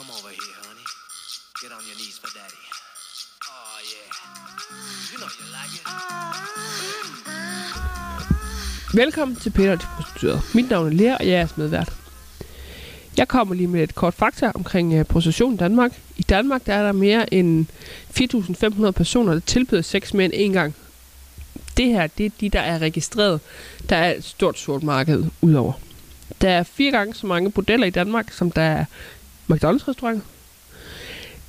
Come over here, honey. Get on your knees for daddy. Oh, yeah. You know you like it. Velkommen til Peter til Prostitueret. Mit navn er Lea, og jeg er jeres medvært. Jeg kommer lige med et kort fakta omkring øh, prostitution i Danmark. I Danmark der er der mere end 4.500 personer, der tilbyder sex mere en gang. Det her, det er de, der er registreret. Der er et stort sort marked udover. Der er fire gange så mange bordeller i Danmark, som der er McDonald's-restauranter.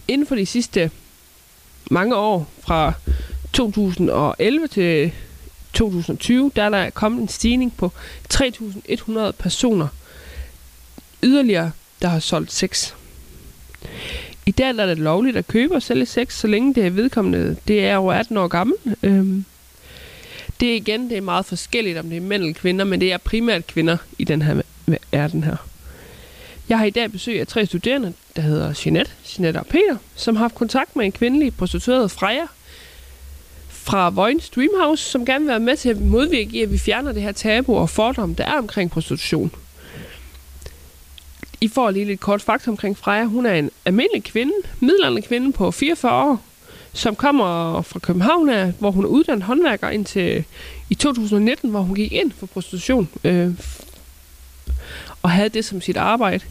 Inden for de sidste mange år, fra 2011 til 2020, der er der kommet en stigning på 3.100 personer yderligere, der har solgt sex. I dag er det lovligt at købe og sælge sex, så længe det er vedkommende, det er over 18 år gammel. Øhm, det er igen, det er meget forskelligt, om det er mænd eller kvinder, men det er primært kvinder i den her verden her. Jeg har i dag besøg af tre studerende, der hedder Jeanette, Jeanette og Peter, som har haft kontakt med en kvindelig prostitueret Freja fra Vojens Dreamhouse, som gerne vil være med til at modvirke i, at vi fjerner det her tabu og fordom, der er omkring prostitution. I får lige lidt kort fakta omkring Freja. Hun er en almindelig kvinde, middelalderen kvinde på 44 år, som kommer fra København af, hvor hun er uddannet håndværker indtil i 2019, hvor hun gik ind for prostitution øh, og havde det som sit arbejde.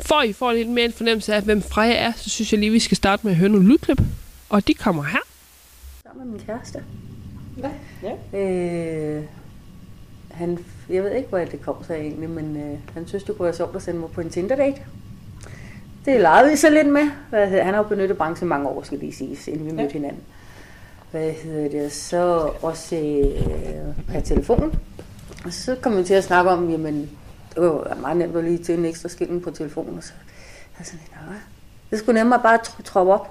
For I får lidt mere en fornemmelse af, hvem Freja er, så synes jeg lige, vi skal starte med at høre nogle lydklip. Og de kommer her. Sammen med min kæreste. Ja. ja. Øh, han, jeg ved ikke, hvor det kom sig egentlig, men øh, han synes, det kunne være sjovt at sende mig på en Tinder-date. Det legede vi så lidt med. Hvad hedder, han har jo benyttet branchen mange år, skal lige sige, inden vi mødte ja. hinanden. Hvad hedder det? Så også øh, per telefon. Og så kom vi til at snakke om, jamen, det var meget nemt at lige til en ekstra skilling på telefonen. Og så jeg sådan, nej, det skulle nemmere bare troppe op.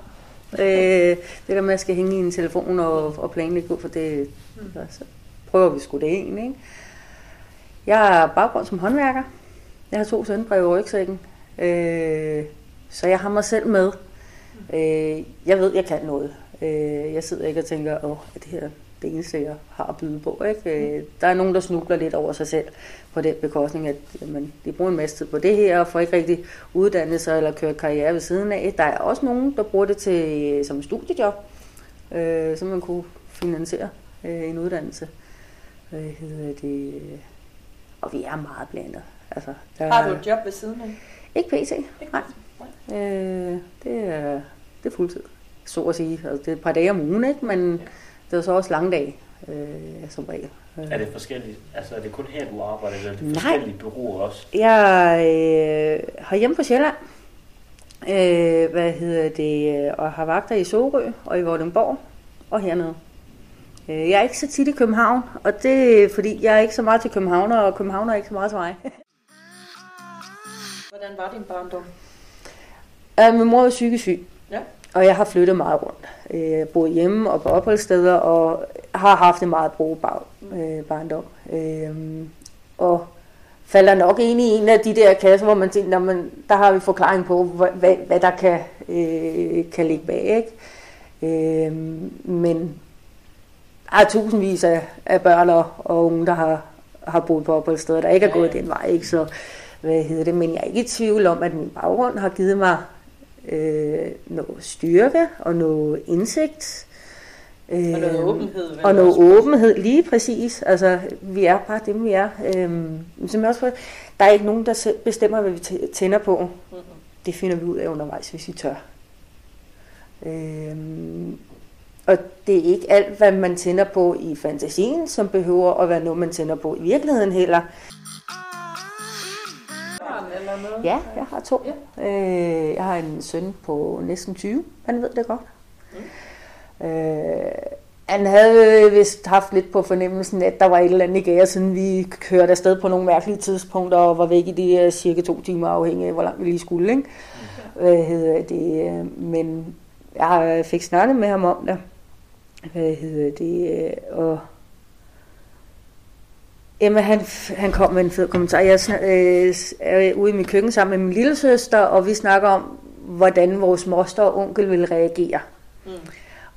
øh, det der med, at jeg skal hænge i en telefon og, og planlægge for det, mm. så prøver vi sgu det egentlig. Ikke? Jeg har baggrund som håndværker. Jeg har to sønbrev i rygsækken. Øh, så jeg har mig selv med. Øh, jeg ved, jeg kan noget. Øh, jeg sidder ikke og tænker, åh, er det her det eneste, jeg har at byde på. Ikke? Øh, der er nogen, der snubler lidt over sig selv på den bekostning, at jamen, de bruger en masse tid på det her, og får ikke rigtig uddannet sig eller kørt karriere ved siden af. Der er også nogen, der bruger det til som studiejob, øh, så man kunne finansiere øh, en uddannelse. Hvad hedder det? Og vi er meget blandet. Altså, der har du et job ved siden af? Ikke pt. Nej. Øh, det, er, det er fuldtid, så at sige. Altså, det er et par dage om ugen, ikke? men ja. Det er så også lange dage, øh, som regel. Er det forskelligt? Altså er det kun her, du arbejder, eller er det forskellige bureauer også? Jeg øh, har hjemme på Sjælland, øh, hvad hedder det, og har vagter i Sorø og i Vordingborg og hernede. Øh, jeg er ikke så tit i København, og det er fordi, jeg er ikke så meget til København, og København er ikke så meget til mig. Hvordan var din barndom? Uh, min mor var psykisk syg, ja. Og jeg har flyttet meget rundt. Jeg boede hjemme og på opholdssteder, og har haft en meget brugbar øh, barndom. Øh, og falder nok ind i en af de der kasser, hvor man tænker, man, der har vi forklaring på, hvad, hvad, der kan, øh, kan ligge bag. Ikke? Øh, men er tusindvis af, af børn og, og unge, der har, har boet på opholdssteder, der ikke er gået den vej. Ikke? Så hvad hedder det? Men jeg er ikke i tvivl om, at min baggrund har givet mig øh, noget styrke og noget indsigt. Øh, og noget åbenhed. Og noget også. åbenhed, lige præcis. Altså, vi er bare dem, vi er. Øh, som jeg også der er ikke nogen, der bestemmer, hvad vi tænder på. Mm-hmm. Det finder vi ud af undervejs, hvis vi tør. Øh, og det er ikke alt, hvad man tænder på i fantasien, som behøver at være noget, man tænder på i virkeligheden heller. Noget? Ja, jeg har to. Ja. Øh, jeg har en søn på næsten 20. Han ved det godt. Mm. Øh, han havde vist haft lidt på fornemmelsen, at der var et eller andet i gære, siden vi kørte afsted på nogle mærkelige tidspunkter og var væk i de cirka to timer, afhængig af, hvor langt vi lige skulle. Ikke? Mm. Hvad hedder det? Men jeg fik snakket med ham om det. Hvad hedder det? Og Jamen, han, han kom med en fed kommentar. Jeg øh, er ude i mit køkken sammen med min lille søster, og vi snakker om, hvordan vores moster og onkel vil reagere. Mm.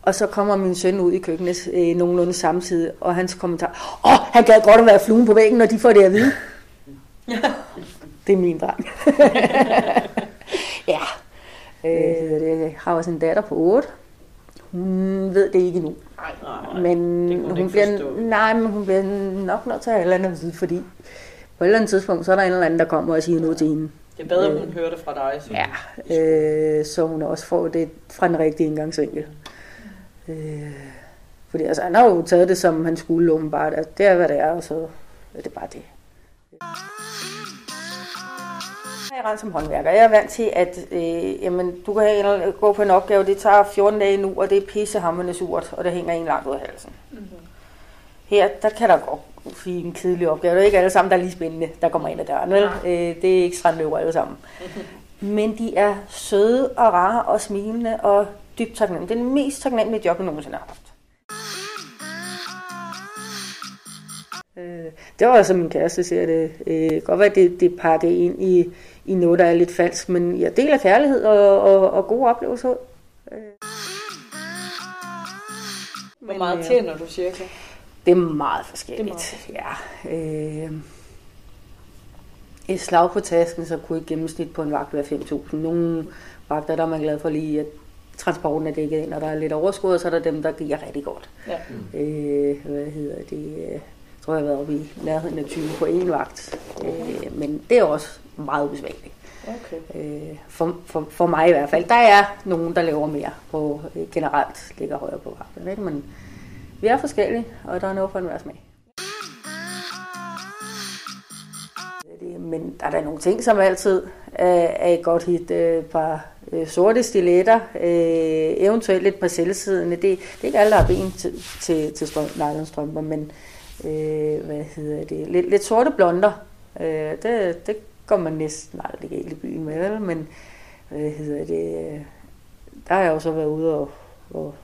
Og så kommer min søn ud i køkkenet øh, nogenlunde samtidig, og hans kommentar, åh, han gad godt at være fluen på væggen, når de får det at vide. det er min dreng. ja. Øh, det har også en datter på 8. Hun ved det ikke nu. Nej, Men det hun hun bliver, forstå. nej, men hun bliver nok nødt til at have andet vide, fordi på et eller andet tidspunkt, så er der en eller anden, der kommer og siger noget til hende. Det er bedre, Øh, hun hører det fra dig. Så. Ja, øh, så hun også får det fra den rigtige indgangsvinkel. Øh, fordi altså, han har jo taget det, som han skulle åbenbart. At det er, hvad det er, og så er det bare det. Jeg er rent som håndværker. Jeg er vant til, at øh, jamen, du kan have gå på en opgave, det tager 14 dage nu, og det er pissehammerende surt, og det hænger en langt ud af halsen. Mm-hmm. Her, der kan der godt sige en kedelig opgave. Det er ikke alle sammen, der er lige spændende, der kommer ind ad døren. Vel? Øh, det er ikke strandløber alle sammen. Men de er søde og rare og smilende og dybt taknemmelige. Det er den mest taknemmelige job, jeg nogensinde har haft. Øh, det var altså min kæreste, siger det. Øh, godt være, det, det er pakket ind i, i noget, der er lidt falsk, men jeg deler kærlighed og, og, og gode oplevelser. Øh. Hvor meget tjener du cirka? Det er meget forskelligt. Det er Ja. Øh, et slag på tasken, så kunne et gennemsnit på en vagt være 5.000. Nogle vagter, der er man glad for lige, at transporten er dækket ind, og der er lidt overskud, og så er der dem, der giver rigtig godt. Ja. Øh, hvad hedder det? Tror, jeg har været oppe i nærheden af 20 på en vagt. Øh, men det er også meget besværligt. Okay. Øh, for, for, for mig i hvert fald. Der er nogen, der laver mere på øh, generelt ligger højere på vagten. Ikke? Men vi er forskellige, og der er noget for enhver smag. Men der er da nogle ting, som altid er, er et godt hit. Øh, Et par øh, sorte stiletter, øh, eventuelt et par selvsiddende. Det, det er ikke alle, der har ben til, til, til strøm, men øh, hvad hedder det? Lidt, lidt sorte blonder. Øh, det, det går man næsten aldrig galt i byen med, vel? men hvad hedder det? Der har jeg også været ude og, og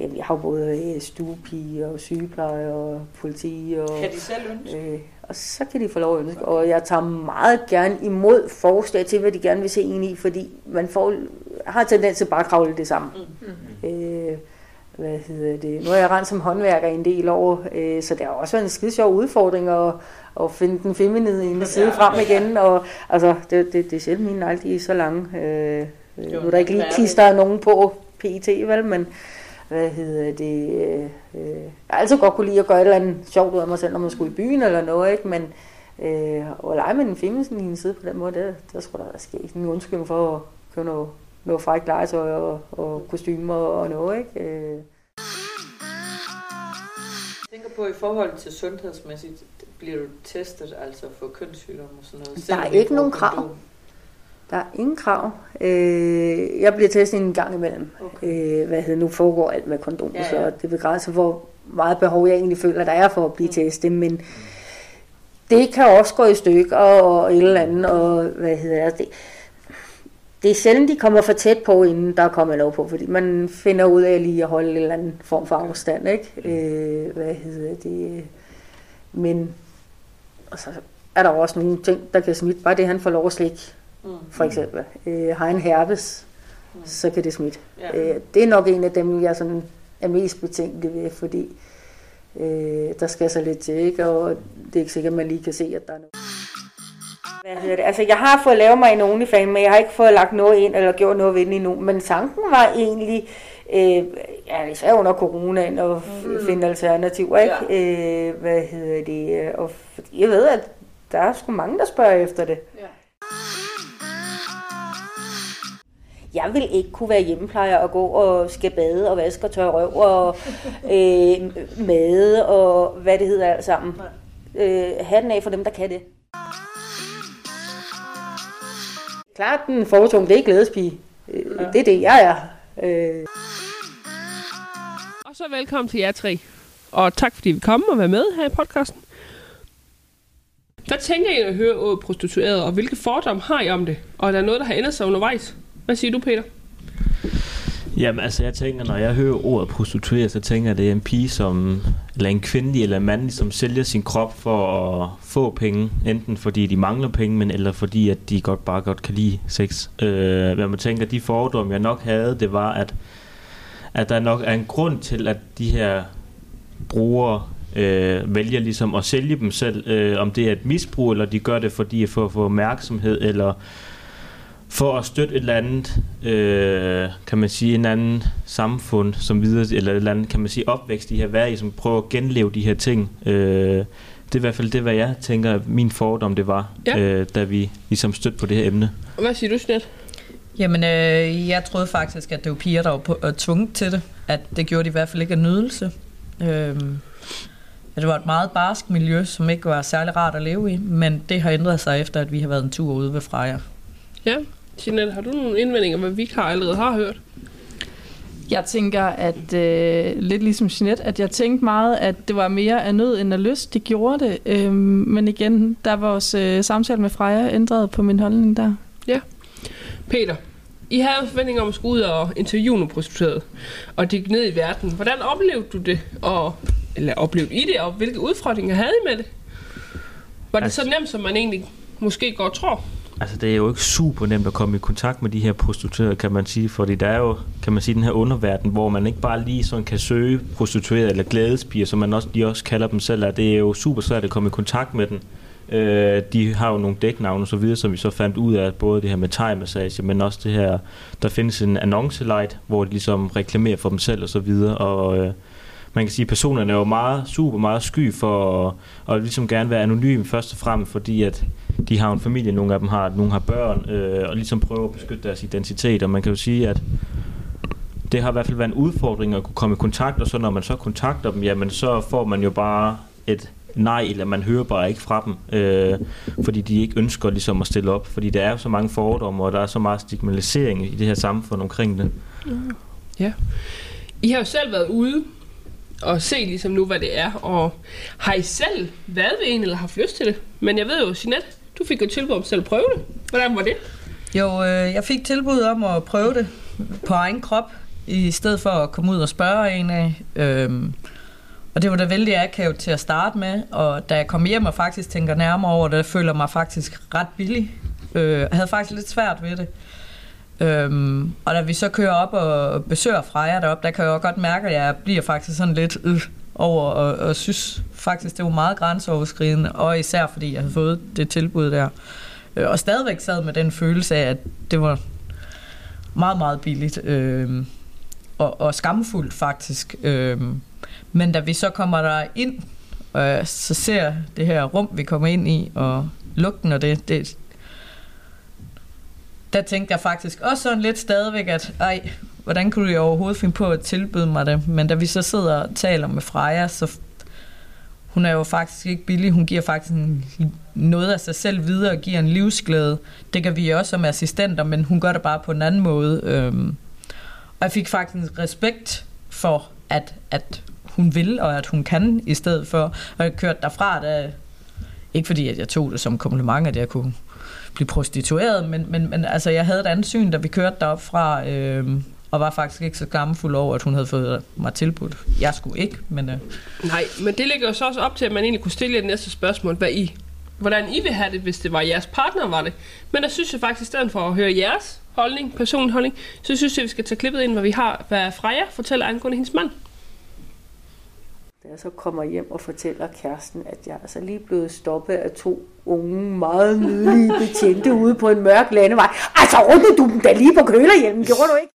jamen, jeg har jo både øh, stuepige og sygepleje og politi og Kan de selv ønske? Øh, og så kan de få lov at ønske. Og jeg tager meget gerne imod forslag til, hvad de gerne vil se en i, fordi man får, har tendens til bare at kravle det sammen. Mm. Øh, hvad hedder det? Nu har jeg rent som håndværker en del år, øh, så det har også været en skide sjov udfordring at, at finde den feminine side frem igen. Og, altså, det, det, det er sjældent mine er så lange. Øh, øh, jo nu er der ikke lige klister nogen på PET, vel, men hvad hedder det, øh, øh, jeg har altid godt kunne lide at gøre et eller andet sjovt ud af mig selv, når man skulle i byen eller noget, ikke? men øh, at lege med den feminine side på den måde, det, det skulle da være sket. En undskyldning for at købe noget, noget frækt legetøj og, og kostymer og noget, ikke? Øh. Jeg tænker på, i forhold til sundhedsmæssigt, bliver du testet altså for kønssygdomme og sådan noget? Der er ikke nogen krav. kondom? Der er ingen krav. Øh, jeg bliver testet en gang imellem. Okay. Øh, hvad hedder nu foregår alt med kondom, Ja, ja, så det begrænser, hvor meget behov jeg egentlig føler, der er for at blive testet. Men det kan også gå i stykker og et eller andet, og hvad hedder det, det er sjældent, de kommer for tæt på, inden der er kommet lov på, fordi man finder ud af lige at holde en eller anden form for afstand, ikke? Øh, hvad hedder det? Men og så er der også nogle ting, der kan smitte. Bare det, han får lov at slikke, Mm. for eksempel. Øh, har en herpes, så kan det smitte. Ja. Øh, det er nok en af dem, jeg sådan er mest betænkelig ved, fordi øh, der skal så lidt til, ikke? og det er ikke sikkert, at man lige kan se, at der er noget. Hvad hedder det? Altså, jeg har fået lavet mig en OnlyFans, men jeg har ikke fået lagt noget ind eller gjort noget ved den endnu. Men tanken var egentlig, øh, ja, især under coronaen, at mm. finde alternativer, ikke? Ja. Øh, hvad hedder det? Og jeg ved, at der er sgu mange, der spørger efter det. Ja. Jeg vil ikke kunne være hjemmeplejer og gå og skal bade og vaske og tørre røv og øh, made og hvad det hedder alt sammen. Øh, hatten af for dem, der kan det. Klart den fortung, det er ikke glædespige. Øh, Det er det, jeg er. Øh. Og så velkommen til jer tre. Og tak fordi vi kom og være med her i podcasten. Hvad tænker I, når I hører ordet prostitueret, og hvilke fordomme har I om det? Og er der noget, der har ændret sig undervejs? Hvad siger du, Peter? Jamen altså, jeg tænker, når jeg hører ordet prostitueret, så tænker jeg, at det er en pige, som, eller en kvindelig eller en mandlig, som sælger sin krop for at få penge. Enten fordi de mangler penge, men eller fordi, at de godt bare godt kan lide sex. Øh, hvad man tænker, de fordomme, jeg nok havde, det var, at, at der nok er en grund til, at de her brugere øh, vælger ligesom at sælge dem selv. Øh, om det er et misbrug, eller de gør det fordi at få, få opmærksomhed, eller for at støtte et eller andet, øh, kan man sige, en anden samfund, som videre, eller et eller andet, kan man sige, opvækst, de her være i, som prøver at genleve de her ting. Øh, det er i hvert fald det, hvad jeg tænker, min fordom det var, Ja. øh, da vi ligesom stødte på det her emne. Og Hvad siger du, Jeanette? Jamen, øh, jeg troede faktisk, at det var piger, der var på, øh, tvunget til det. At det gjorde de i hvert fald ikke af nydelse. Øhm, at det var et meget barsk miljø, som ikke var særlig rart at leve i. Men det har ændret sig efter, at vi har været en tur ude ved Freja. Ja. Jeanette, har du nogle indvendinger, hvad vi har allerede har hørt? Jeg tænker, at øh, lidt ligesom Jeanette, at jeg tænkte meget, at det var mere af nød end af lyst, de gjorde det. Øhm, men igen, der var vores øh, samtale med Freja ændret på min holdning der. Peter, I havde en forventning om at skulle ud og interviewe nogle prostituerede, og dykke ned i verden. Hvordan oplevede du det? Og, eller oplevede I det, og hvilke udfordringer havde I med det? Var det Altså- så nemt, som man egentlig måske godt tror? Altså, det er jo ikke super nemt at komme i kontakt med de her prostituerede, kan man sige, fordi der er jo, kan man sige, den her underverden, hvor man ikke bare lige sådan kan søge prostituerede eller glædespiger, som man også, de også kalder dem selv, at det er jo super svært at komme i kontakt med dem. Øh, de har jo nogle dæknavne og så videre, som vi så fandt ud af, både det her med thai-massage, men også det her, der findes en annoncelight, hvor de ligesom reklamerer for dem selv og så videre, og øh, man kan sige, at personerne er jo meget, super meget sky for at, at ligesom gerne være anonym først og fremmest, fordi at de har en familie, nogle af dem har, nogle har børn, øh, og ligesom prøver at beskytte deres identitet, og man kan jo sige, at det har i hvert fald været en udfordring at kunne komme i kontakt, og så når man så kontakter dem, jamen så får man jo bare et nej, eller man hører bare ikke fra dem, øh, fordi de ikke ønsker ligesom at stille op, fordi der er så mange fordomme, og der er så meget stigmatisering i det her samfund omkring det. Ja. I har jo selv været ude og se ligesom nu, hvad det er, og har I selv været ved en, eller haft lyst til det? Men jeg ved jo, Jeanette, du fik jo tilbud om selv at prøve det. Hvordan var det? Jo, øh, jeg fik tilbud om at prøve det på egen krop, i stedet for at komme ud og spørge en af. Øhm, og det var da vældig akavet til at starte med, og da jeg kom hjem og faktisk tænker nærmere over det, føler jeg mig faktisk ret billig. Øh, jeg havde faktisk lidt svært ved det. Øhm, og da vi så kører op og besøger Freja deroppe, der kan jeg jo godt mærke, at jeg bliver faktisk sådan lidt øh, over, og, og synes faktisk, det var meget grænseoverskridende, og især fordi jeg havde fået det tilbud der. Øh, og stadigvæk sad med den følelse af, at det var meget, meget billigt. Øh, og, og skamfuldt faktisk. Øh, men da vi så kommer der ind, og så ser det her rum, vi kommer ind i, og lugten og det, det der tænkte jeg faktisk også sådan lidt stadigvæk, at ej, hvordan kunne du overhovedet finde på at tilbyde mig det? Men da vi så sidder og taler med Freja, så hun er jo faktisk ikke billig. Hun giver faktisk en, noget af sig selv videre og giver en livsglæde. Det kan vi også som assistenter, men hun gør det bare på en anden måde. Øhm, og jeg fik faktisk respekt for, at, at hun vil, og at hun kan i stedet for. Og jeg kørte derfra, da, ikke fordi at jeg tog det som kompliment, at jeg kunne blive prostitueret, men, men, men altså, jeg havde et andet syn, da vi kørte derop fra, øhm, og var faktisk ikke så skamfuld over, at hun havde fået mig tilbudt. Jeg skulle ikke, men... Øh, Nej, men det ligger jo så også op til, at man egentlig kunne stille det næste spørgsmål, hvad I, hvordan I vil have det, hvis det var jeres partner, var det. Men der synes jeg faktisk, i stedet for at høre jeres holdning, personlig holdning, så synes jeg, vi skal tage klippet ind, hvad vi har, hvad Freja fortæller angående hendes mand. Da jeg så kommer hjem og fortæller kæresten, at jeg er altså lige blevet stoppet af to unge, meget nydelige betjente ude på en mørk landevej. Altså, rundede du dem da lige på kølerhjelmen, gjorde du ikke?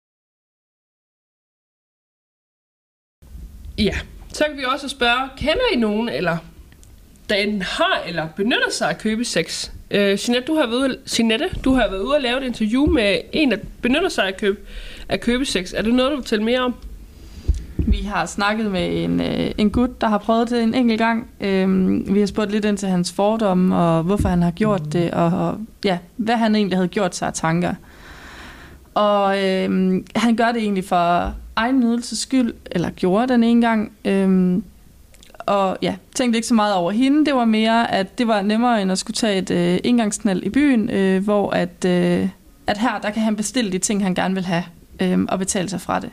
Ja, så kan vi også spørge, kender I nogen, eller der enten har eller benytter sig af købesex? Øh, Jeanette, du har været ude, Jeanette, du har været ude og lave et interview med en, der benytter sig af, køb, af købesex. Er det noget, du vil fortælle mere om? Vi har snakket med en, øh, en gut, der har prøvet det en enkelt gang. Øhm, vi har spurgt lidt ind til hans fordomme, og hvorfor han har gjort det, og, og ja, hvad han egentlig havde gjort sig af tanker. Og øhm, han gør det egentlig for egen nydelses skyld, eller gjorde den en gang. Øhm, og ja, tænkte ikke så meget over hende. Det var mere, at det var nemmere end at skulle tage et øh, indgangsknald i byen, øh, hvor at, øh, at her, der kan han bestille de ting, han gerne vil have, øh, og betale sig fra det.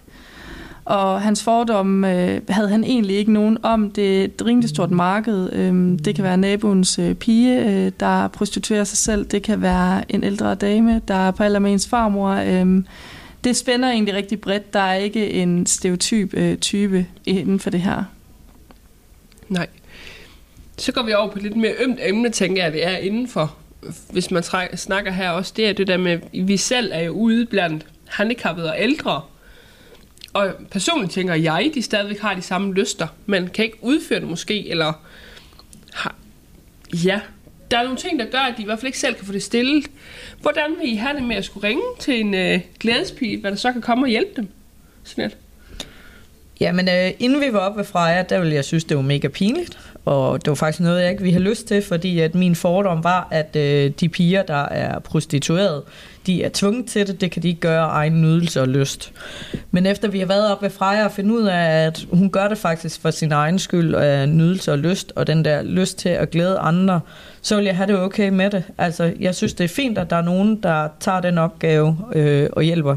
Og hans fordomme øh, havde han egentlig ikke nogen om. Det er et rimelig stort marked. Øh, det kan være naboens øh, pige, øh, der prostituerer sig selv. Det kan være en ældre dame, der er på alder med ens farmor. Øh, det spænder egentlig rigtig bredt. Der er ikke en stereotyp øh, type inden for det her. Nej. Så går vi over på et lidt mere ømt emne, tænker jeg, det er indenfor. hvis man træ- snakker her også, det er det der med, vi selv er jo ude blandt handicappede og ældre. Og personligt tænker jeg, de stadigvæk har de samme lyster, men kan ikke udføre det måske, eller har, ja, der er nogle ting, der gør, at de i hvert fald ikke selv kan få det stillet. Hvordan vil I have det med at skulle ringe til en øh, glædespige, hvad der så kan komme og hjælpe dem? Sådan. Jamen, øh, inden vi var oppe ved Freja, der ville jeg synes, det var mega pinligt. Og det var faktisk noget, jeg ikke ville have lyst til, fordi at min fordom var, at øh, de piger, der er prostitueret, de er tvunget til det. Det kan de ikke gøre af egen nydelse og lyst. Men efter vi har været op ved Freja og finde ud af, at hun gør det faktisk for sin egen skyld af nydelse og lyst, og den der lyst til at glæde andre, så vil jeg have det okay med det. Altså, jeg synes, det er fint, at der er nogen, der tager den opgave øh, og hjælper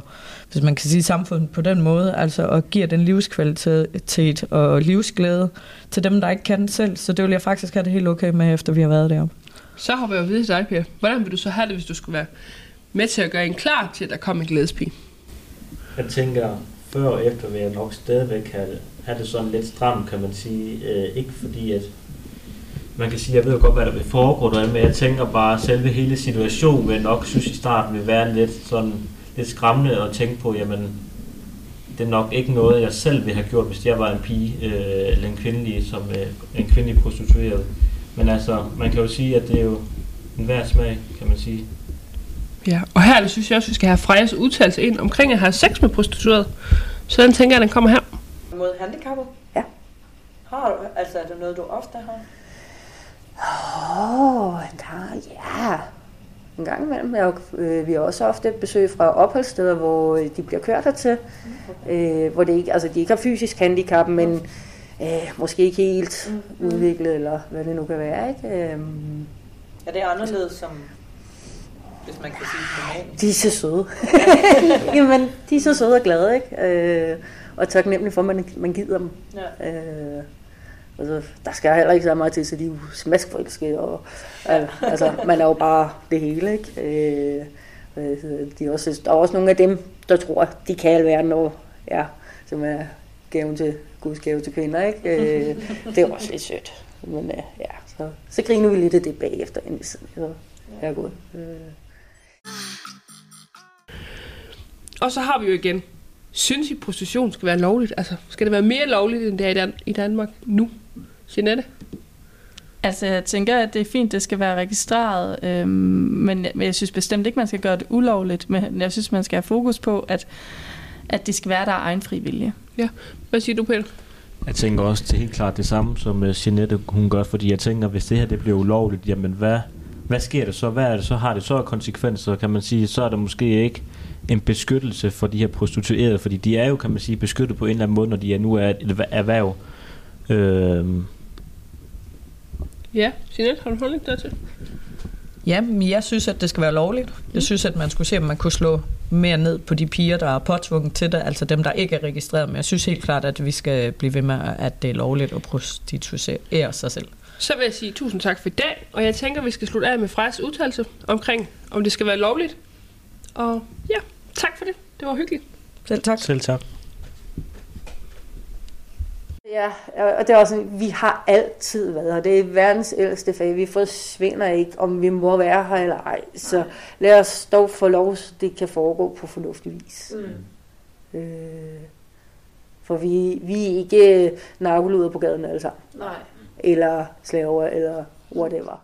hvis man kan sige samfundet på den måde, altså og giver den livskvalitet og livsglæde til dem, der ikke kan det selv. Så det vil jeg faktisk have det helt okay med, efter vi har været deroppe. Så hopper jeg videre til dig, Pia. Hvordan vil du så have det, hvis du skulle være med til at gøre en klar til, at der kommer en glædespige? Jeg tænker, før og efter vil jeg nok stadigvæk have, have det sådan lidt stramt, kan man sige. Øh, ikke fordi, at man kan sige, jeg ved jo godt, hvad der vil foregå der, men jeg tænker bare, at selve hele situationen vil jeg nok synes i starten vil være lidt sådan lidt skræmmende at tænke på, jamen, det er nok ikke noget, jeg selv ville have gjort, hvis jeg var en pige øh, eller en kvindelig, som øh, en kvindelig prostitueret. Men altså, man kan jo sige, at det er jo en hver smag, kan man sige. Ja, og her det synes jeg også, vi skal have Frejas udtalelse ind omkring at have sex med prostitueret. Så den tænker jeg, den kommer her. Mod handicappet? Ja. Har du, altså er det noget, du ofte har? Åh, oh, der, ja. En gang imellem. Jeg, øh, vi har også ofte besøg fra opholdssteder, hvor øh, de bliver kørt hertil. Øh, hvor det ikke, altså, de ikke har fysisk handicap, men øh, måske ikke helt mm. udviklet, eller hvad det nu kan være. Ikke? Øh, Er det anderledes som, hvis man kan sige det de er så søde. Jamen, de er så søde og glade, ikke? Øh, og taknemmelige for, at man, man gider dem. Ja. Øh, altså, der skal heller ikke så meget til, så de er jo smaskforelskede, og øh, altså, man er jo bare det hele, ikke? Øh, de er også, der er også nogle af dem, der tror, de kan alverden, og ja, som er gaven til, Guds gave til kvinder, ikke? Øh, det er også lidt sødt. Men øh, ja, så, så griner vi lidt af det bagefter, inden så jeg er gået. Øh. Og så har vi jo igen, synes I prostitution skal være lovligt? Altså, skal det være mere lovligt, end det er i Dan- i Danmark nu? Jeanette? Altså, jeg tænker, at det er fint, det skal være registreret, øhm, men jeg, men jeg synes bestemt ikke, man skal gøre det ulovligt, men jeg synes, man skal have fokus på, at, at det skal være der egen fri vilje. Hvad siger du, Peter? Jeg tænker også, det er helt klart det samme, som uh, Jeanette hun gør, fordi jeg tænker, hvis det her det bliver ulovligt, jamen hvad, hvad sker der så? Hvad er det så? Har det så konsekvenser, kan man sige? Så er der måske ikke en beskyttelse for de her prostituerede, fordi de er jo, kan man sige, beskyttet på en eller anden måde, når de er nu er et erhver- erhverv. Øhm, Ja, Jeanette, har du holdning dertil? Ja, men jeg synes, at det skal være lovligt. Jeg synes, at man skulle se, om man kunne slå mere ned på de piger, der er påtvunget til det, altså dem, der ikke er registreret. Men jeg synes helt klart, at vi skal blive ved med, at det er lovligt at prostituere sig selv. Så vil jeg sige tusind tak for i dag, og jeg tænker, vi skal slutte af med Frejas udtalelse omkring, om det skal være lovligt. Og ja, tak for det. Det var hyggeligt. Selv tak. selv tak. Ja, og det er også sådan, vi har altid været her. Det er verdens ældste fag. Vi forsvinder ikke, om vi må være her eller ej. Så lad os dog få lov, så det kan foregå på fornuftig vis. Mm. Øh, for vi, vi er ikke narkoluder på gaden alle sammen. Nej. Eller slaver, eller whatever.